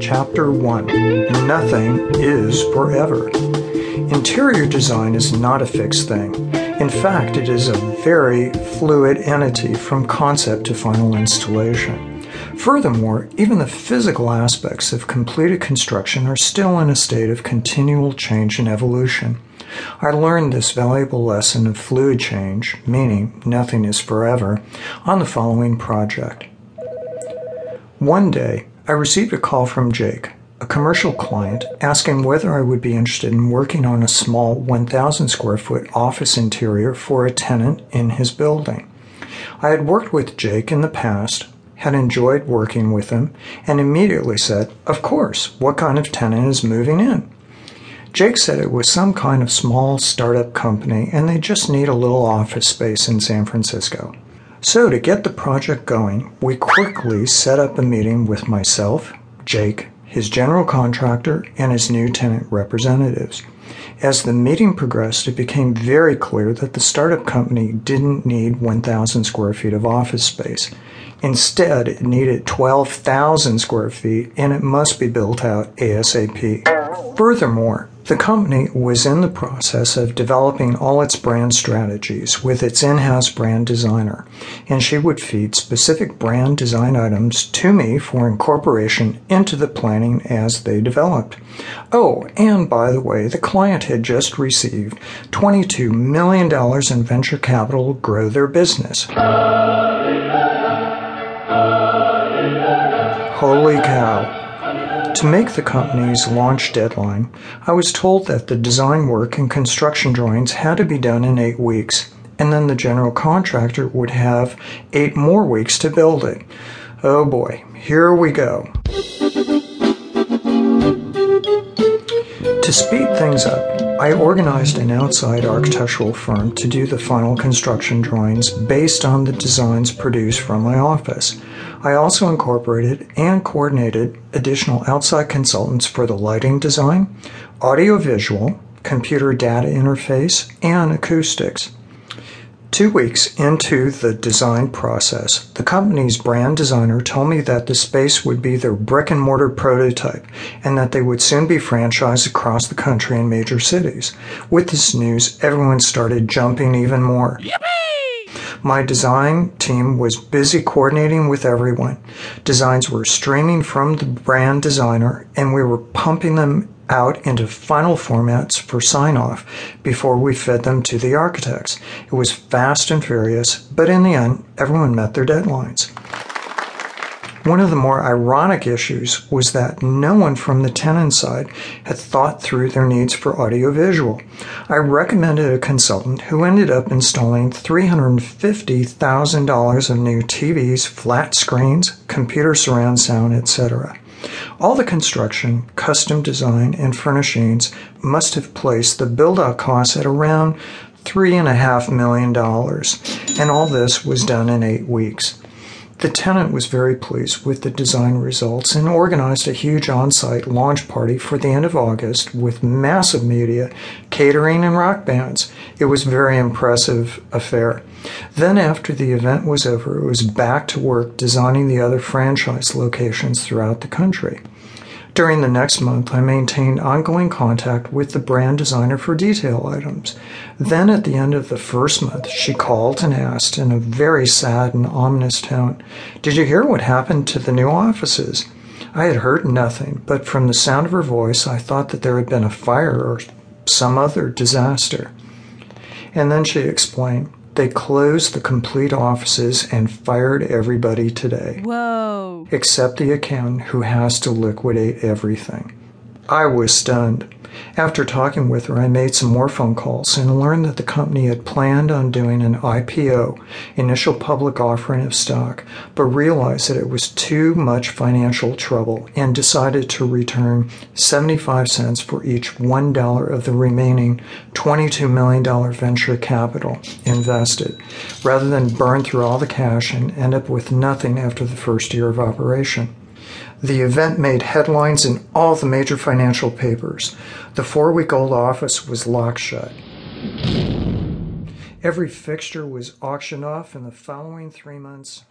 Chapter 1 Nothing is Forever. Interior design is not a fixed thing. In fact, it is a very fluid entity from concept to final installation. Furthermore, even the physical aspects of completed construction are still in a state of continual change and evolution. I learned this valuable lesson of fluid change, meaning nothing is forever, on the following project. One day, I received a call from Jake, a commercial client, asking whether I would be interested in working on a small 1,000 square foot office interior for a tenant in his building. I had worked with Jake in the past, had enjoyed working with him, and immediately said, Of course, what kind of tenant is moving in? Jake said it was some kind of small startup company and they just need a little office space in San Francisco. So, to get the project going, we quickly set up a meeting with myself, Jake, his general contractor, and his new tenant representatives. As the meeting progressed, it became very clear that the startup company didn't need 1,000 square feet of office space. Instead, it needed 12,000 square feet and it must be built out ASAP. Furthermore, the company was in the process of developing all its brand strategies with its in house brand designer, and she would feed specific brand design items to me for incorporation into the planning as they developed. Oh, and by the way, the client had just received $22 million in venture capital to grow their business. Holy cow. To make the company's launch deadline, I was told that the design work and construction drawings had to be done in eight weeks, and then the general contractor would have eight more weeks to build it. Oh boy, here we go. To speed things up, I organized an outside architectural firm to do the final construction drawings based on the designs produced from my office. I also incorporated and coordinated additional outside consultants for the lighting design, audiovisual, computer data interface, and acoustics. Two weeks into the design process, the company's brand designer told me that the space would be their brick and mortar prototype and that they would soon be franchised across the country in major cities. With this news, everyone started jumping even more. Yippee! My design team was busy coordinating with everyone. Designs were streaming from the brand designer and we were pumping them out into final formats for sign off before we fed them to the architects. It was fast and furious, but in the end, everyone met their deadlines. One of the more ironic issues was that no one from the tenant side had thought through their needs for audiovisual. I recommended a consultant who ended up installing $350,000 of new TVs, flat screens, computer surround sound, etc. All the construction, custom design, and furnishings must have placed the build out costs at around $3.5 million, and all this was done in eight weeks. The tenant was very pleased with the design results and organized a huge on site launch party for the end of August with massive media, catering, and rock bands. It was a very impressive affair. Then, after the event was over, it was back to work designing the other franchise locations throughout the country. During the next month, I maintained ongoing contact with the brand designer for detail items. Then, at the end of the first month, she called and asked in a very sad and ominous tone, Did you hear what happened to the new offices? I had heard nothing, but from the sound of her voice, I thought that there had been a fire or some other disaster. And then she explained, they closed the complete offices and fired everybody today. Whoa. Except the accountant who has to liquidate everything. I was stunned. After talking with her, I made some more phone calls and learned that the company had planned on doing an IPO, initial public offering of stock, but realized that it was too much financial trouble and decided to return 75 cents for each $1 of the remaining $22 million venture capital invested, rather than burn through all the cash and end up with nothing after the first year of operation. The event made headlines in all the major financial papers. The four week old office was locked shut. Every fixture was auctioned off in the following three months.